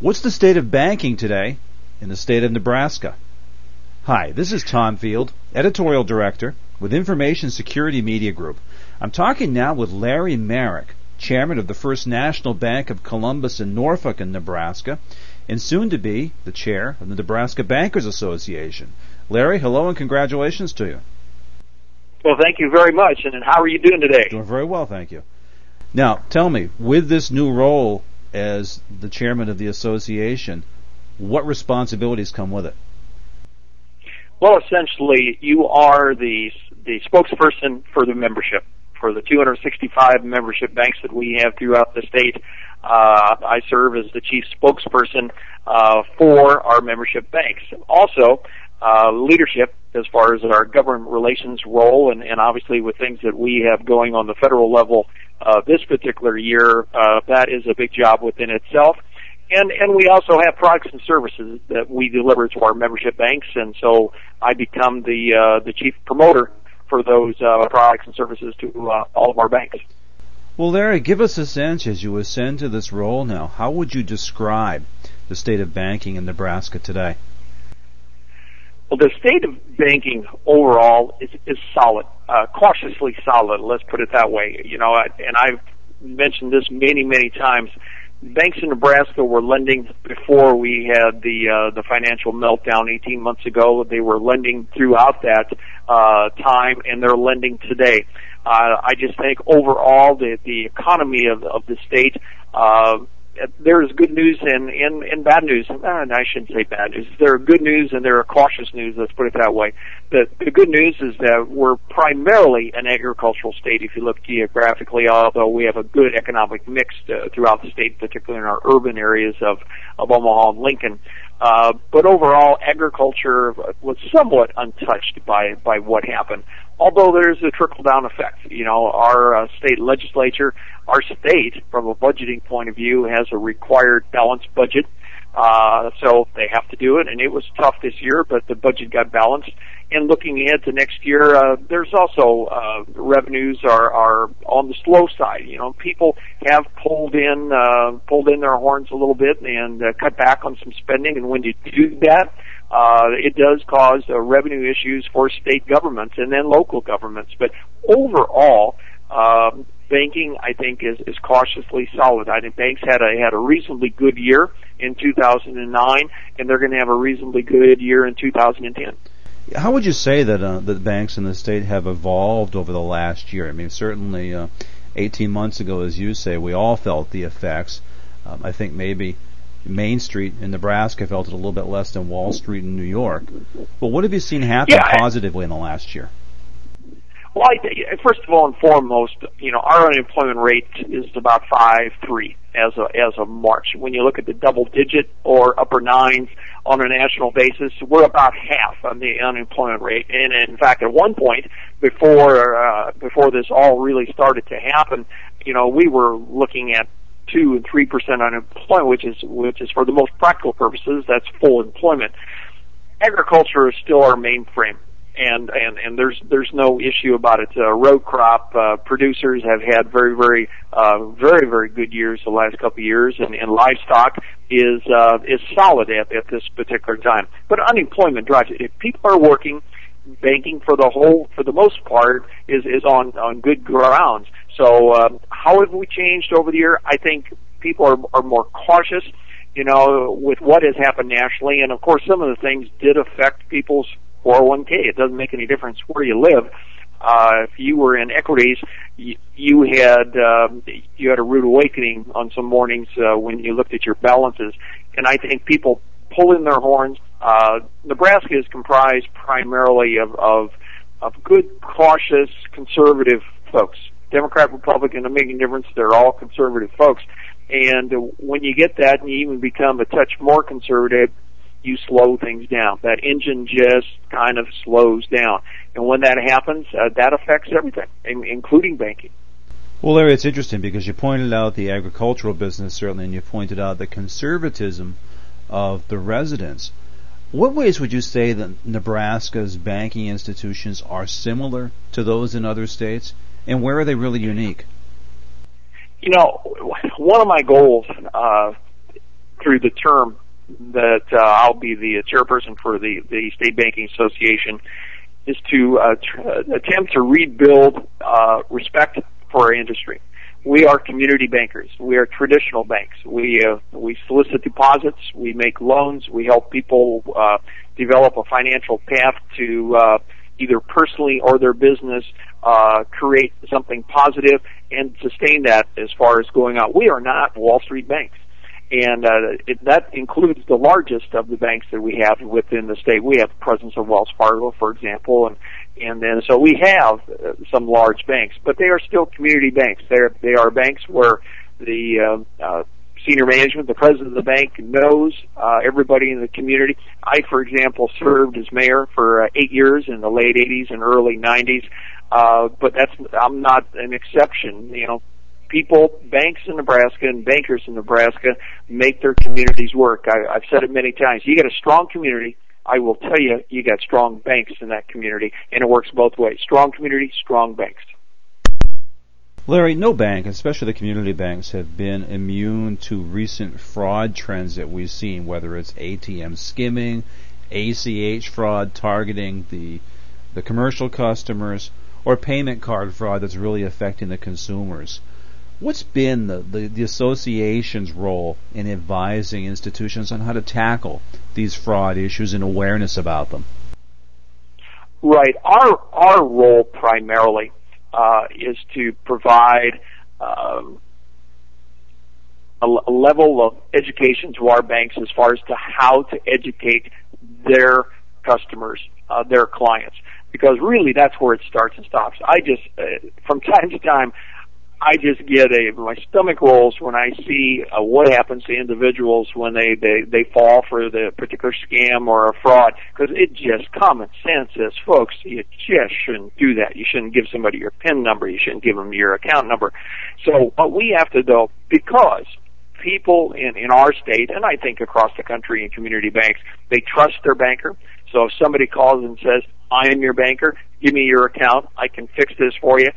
What's the state of banking today in the state of Nebraska? Hi, this is Tom Field, Editorial Director with Information Security Media Group. I'm talking now with Larry Merrick, Chairman of the First National Bank of Columbus in Norfolk in Nebraska, and soon to be the Chair of the Nebraska Bankers Association. Larry, hello and congratulations to you. Well, thank you very much. And how are you doing today? Doing very well, thank you. Now, tell me, with this new role as the chairman of the association, what responsibilities come with it? Well, essentially, you are the the spokesperson for the membership for the 265 membership banks that we have throughout the state. Uh, I serve as the chief spokesperson uh, for our membership banks. Also, uh, leadership as far as our government relations role, and, and obviously with things that we have going on the federal level uh, this particular year, uh, that is a big job within itself. And and we also have products and services that we deliver to our membership banks, and so I become the uh, the chief promoter for those uh, products and services to uh, all of our banks. Well, Larry, give us a sense as you ascend to this role now. How would you describe the state of banking in Nebraska today? Well, the state of banking overall is is solid, uh, cautiously solid. Let's put it that way. You know, and I've mentioned this many, many times. Banks in Nebraska were lending before we had the uh, the financial meltdown 18 months ago. They were lending throughout that uh, time, and they're lending today. Uh, I just think overall the the economy of of the state uh, there is good news and, and, and bad news. Uh, I shouldn't say bad news. There are good news and there are cautious news. Let's put it that way. The, the good news is that we're primarily an agricultural state if you look geographically, although we have a good economic mix uh, throughout the state, particularly in our urban areas of, of Omaha and Lincoln. Uh, but overall, agriculture was somewhat untouched by, by what happened although there's a trickle down effect. You know, our uh, state legislature, our state, from a budgeting point of view, has a required balanced budget. Uh, so they have to do it, and it was tough this year, but the budget got balanced. And looking ahead to next year, uh, there's also uh, revenues are are on the slow side. You know, people have pulled in uh, pulled in their horns a little bit and uh, cut back on some spending. And when you do that, uh, it does cause uh, revenue issues for state governments and then local governments. But overall, um, banking I think is, is cautiously solid. I think banks had a had a reasonably good year in 2009, and they're going to have a reasonably good year in 2010. How would you say that uh, the banks in the state have evolved over the last year? I mean, certainly, uh, 18 months ago, as you say, we all felt the effects. Um, I think maybe Main Street in Nebraska felt it a little bit less than Wall Street in New York. But what have you seen happen yeah, positively in the last year? Well, I, first of all and foremost, you know, our unemployment rate is about five three as a as of March. When you look at the double digit or upper nines on a national basis, we're about half on the unemployment rate. And in fact, at one point before uh, before this all really started to happen, you know, we were looking at two and three percent unemployment, which is which is for the most practical purposes, that's full employment. Agriculture is still our mainframe, and and and there's there's no issue about it. Uh, row crop uh, producers have had very very uh, very very good years the last couple of years, and, and livestock is uh, is solid at at this particular time. But unemployment drives it. If people are working, banking for the whole for the most part is is on on good grounds. So um, how have we changed over the year? I think people are are more cautious, you know, with what has happened nationally, and of course some of the things did affect people's 401k. It doesn't make any difference where you live. Uh, if you were in equities, you, you had um, you had a rude awakening on some mornings uh, when you looked at your balances, and I think people pull in their horns. Uh, Nebraska is comprised primarily of, of of good, cautious, conservative folks. Democrat, Republican, doesn't make any difference. They're all conservative folks. And when you get that and you even become a touch more conservative, you slow things down. That engine just kind of slows down. And when that happens, uh, that affects everything, including banking. Well, Larry, it's interesting because you pointed out the agricultural business, certainly, and you pointed out the conservatism of the residents. What ways would you say that Nebraska's banking institutions are similar to those in other states? and where are they really unique? You know, one of my goals uh, through the term that uh, I'll be the chairperson for the the State Banking Association is to uh, tr- uh, attempt to rebuild uh, respect for our industry. We are community bankers. We are traditional banks. We uh, we solicit deposits. We make loans. We help people uh, develop a financial path to uh, either personally or their business uh, create something positive and sustain that as far as going out. We are not Wall Street banks and uh, it, that includes the largest of the banks that we have within the state. We have the presence of Wells Fargo, for example, and and then so we have uh, some large banks, but they are still community banks. They're they are banks where the uh, uh, senior management, the president of the bank knows uh, everybody in the community. I, for example, served as mayor for uh, eight years in the late '80s and early '90s. Uh, but that's I'm not an exception. You know, people, banks in Nebraska and bankers in Nebraska make their communities work. I, I've said it many times. You get a strong community, I will tell you, you got strong banks in that community, and it works both ways. Strong community, strong banks. Larry, no bank, especially the community banks, have been immune to recent fraud trends that we've seen, whether it's ATM skimming, ACH fraud targeting the the commercial customers, or payment card fraud that's really affecting the consumers. What's been the, the, the, association's role in advising institutions on how to tackle these fraud issues and awareness about them? Right. Our our role primarily uh, is to provide um, a, a level of education to our banks as far as to how to educate their customers, uh, their clients, because really that's where it starts and stops. I just, uh, from time to time, I just get a my stomach rolls when I see uh, what happens to individuals when they they they fall for the particular scam or a fraud because it just common sense says folks you just shouldn't do that. You shouldn't give somebody your pin number. You shouldn't give them your account number. So what we have to do because people in in our state and I think across the country in community banks they trust their banker. So if somebody calls and says I am your banker. Give me your account. I can fix this for you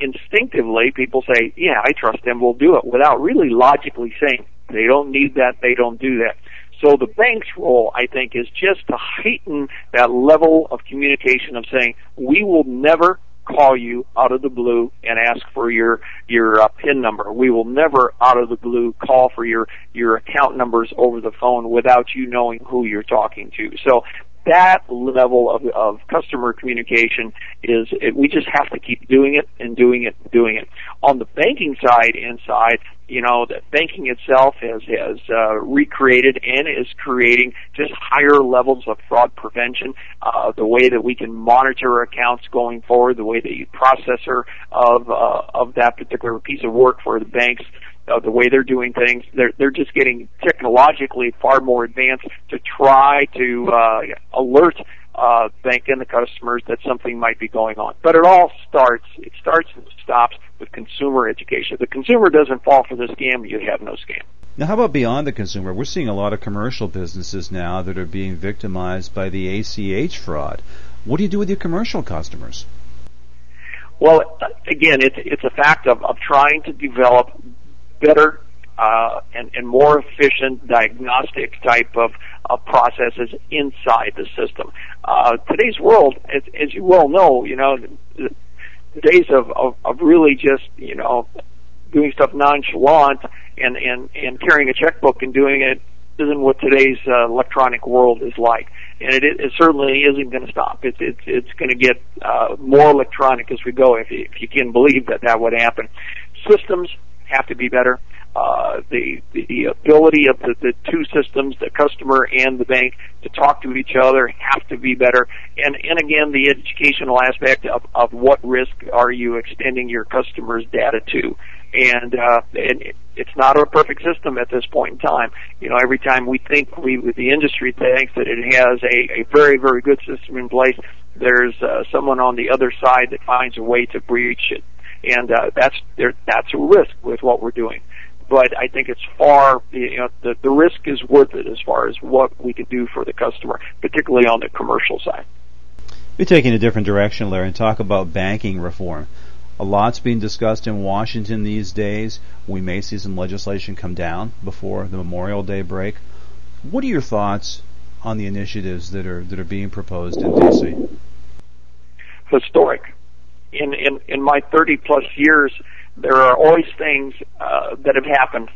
instinctively people say, yeah, I trust them, we'll do it, without really logically saying, they don't need that, they don't do that. So the bank's role, I think, is just to heighten that level of communication of saying, we will never call you out of the blue and ask for your your uh, pin number. We will never out of the blue call for your your account numbers over the phone without you knowing who you're talking to. So that level of, of customer communication is it, we just have to keep doing it and doing it and doing it. On the banking side, inside, you know, the banking itself has has uh, recreated and is creating just higher levels of fraud prevention. Uh, the way that we can monitor accounts going forward, the way that you processor of uh, of that particular piece of work for the banks uh, the way they're doing things. They're they're just getting technologically far more advanced to try to uh, alert uh, bank and the customers that something might be going on. But it all starts it starts and stops with consumer education. If the consumer doesn't fall for the scam, you have no scam. Now, how about beyond the consumer? We're seeing a lot of commercial businesses now that are being victimized by the ACH fraud. What do you do with your commercial customers? Well, again, it's it's a fact of, of trying to develop better uh, and, and more efficient diagnostic type of, of processes inside the system. Uh, today's world, as, as you well know, you know, the, days of, of, of really just, you know, doing stuff nonchalant and, and, and carrying a checkbook and doing it isn't what today's uh, electronic world is like, and it, it certainly isn't going to stop. It's it's it's going to get uh, more electronic as we go. If you, if you can believe that that would happen, systems have to be better. Uh, the the ability of the, the two systems, the customer and the bank, to talk to each other have to be better. And and again, the educational aspect of of what risk are you extending your customers' data to? And uh, and it's not a perfect system at this point in time. You know, every time we think we the industry thinks that it has a, a very very good system in place, there's uh, someone on the other side that finds a way to breach it and uh, that's there. That's a risk with what we're doing. But I think it's far, you know, the, the risk is worth it as far as what we can do for the customer, particularly on the commercial side. We're taking a different direction, Larry, and talk about banking reform. A lot's being discussed in Washington these days. We may see some legislation come down before the Memorial Day break. What are your thoughts on the initiatives that are that are being proposed in DC? Historic. In in in my 30 plus years, there are always things uh, that have happened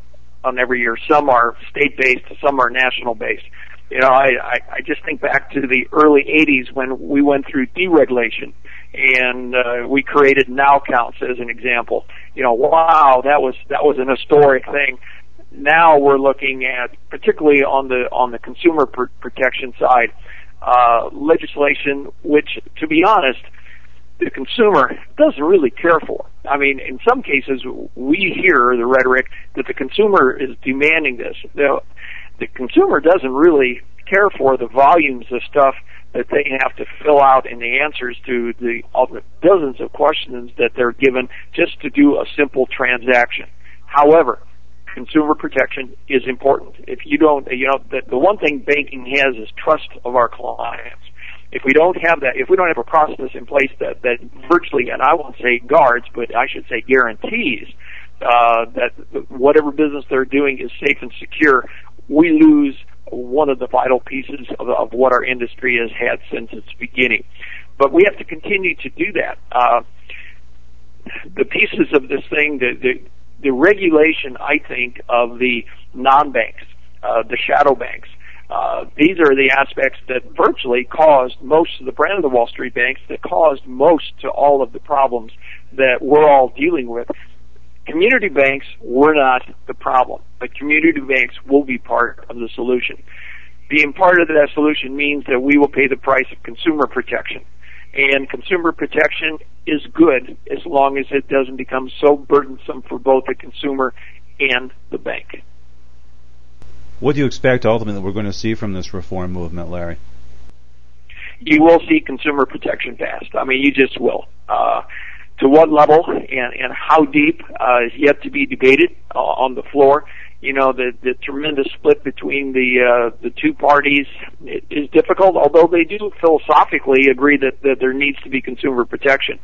on every year. Some are state based, some are national based. You know, I, I I just think back to the early 80s when we went through deregulation and uh, we created NOW accounts as an example. You know, wow, that was that was an historic thing. Now we're looking at, particularly on the on the consumer pr- protection side, uh, legislation which, to be honest, the consumer doesn't really care for. I mean, in some cases, we hear the rhetoric that the consumer is demanding this. The, the consumer doesn't really care for the volumes of stuff that they have to fill out in the answers to the, the dozens of questions that they're given just to do a simple transaction. However, consumer protection is important. If you don't, you know, the, the one thing banking has is trust of our clients. If we don't have that, if we don't have a process in place that, that virtually, and I won't say guards, but I should say guarantees, uh, that whatever business they're doing is safe and secure, we lose one of the vital pieces of, of what our industry has had since its beginning. But we have to continue to do that. Uh, the pieces of this thing, the, the, the regulation, I think, of the non-banks, uh, the shadow banks, uh, these are the aspects that virtually caused most of the brand of the Wall Street banks that caused most to all of the problems that we're all dealing with. Community banks were not the problem, but community banks will be part of the solution. Being part of that solution means that we will pay the price of consumer protection. And consumer protection is good as long as it doesn't become so burdensome for both the consumer and the bank. What do you expect ultimately that we're going to see from this reform movement, Larry? You will see consumer protection passed. I mean, you just will. Uh, to what level and, and how deep uh, is yet to be debated uh, on the floor. You know, the, the tremendous split between the uh, the two parties is difficult, although they do philosophically agree that, that there needs to be consumer protection.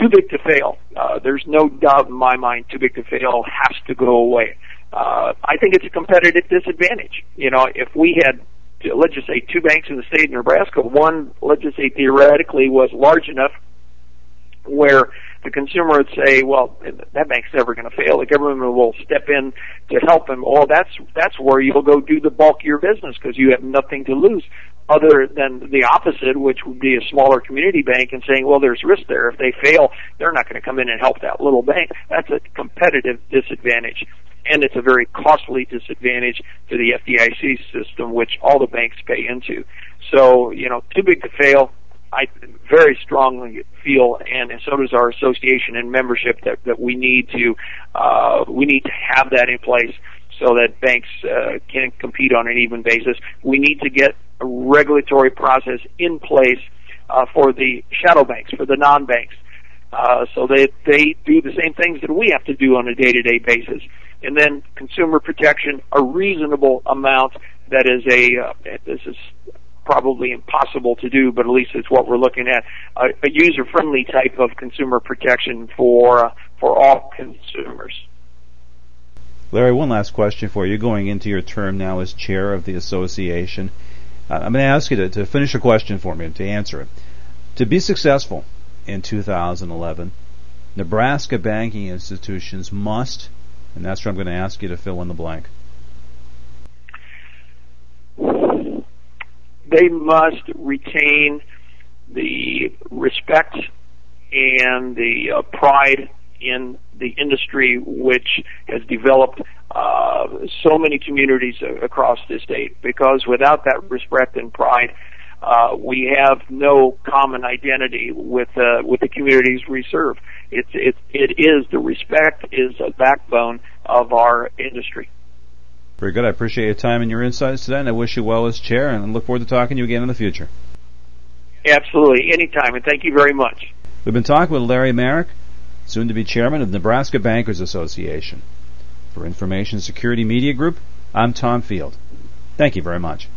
Too big to fail. Uh, there's no doubt in my mind. Too big to fail has to go away. Uh, I think it's a competitive disadvantage. You know, if we had let's just say two banks in the state of Nebraska, one let's just say theoretically was large enough where the consumer would say, "Well, that bank's never going to fail. The government will step in to help them." Oh, that's that's where you'll go do the bulk of your business because you have nothing to lose, other than the opposite, which would be a smaller community bank and saying, "Well, there's risk there. If they fail, they're not going to come in and help that little bank." That's a competitive disadvantage. And it's a very costly disadvantage to the FDIC system, which all the banks pay into. So, you know, too big to fail, I very strongly feel, and so does our association and membership, that, that we need to uh, we need to have that in place so that banks uh, can compete on an even basis. We need to get a regulatory process in place uh, for the shadow banks, for the non-banks, uh, so that they do the same things that we have to do on a day-to-day basis. And then consumer protection, a reasonable amount that is a uh, this is probably impossible to do, but at least it's what we're looking at. a user-friendly type of consumer protection for uh, for all consumers. Larry, one last question for you. You're going into your term now as chair of the association, uh, I'm going to ask you to, to finish a question for me and to answer it. To be successful in 2011, Nebraska banking institutions must, and that's where I'm going to ask you to fill in the blank. they must retain the respect and the uh, pride in the industry which has developed uh, so many communities across the state because without that respect and pride uh, we have no common identity with uh, with the communities we serve. It's it it is the respect is a backbone of our industry. Very good. I appreciate your time and your insights today, and I wish you well as chair, and look forward to talking to you again in the future. Absolutely, anytime, and thank you very much. We've been talking with Larry Merrick, soon to be chairman of the Nebraska Bankers Association. For Information Security Media Group, I'm Tom Field. Thank you very much.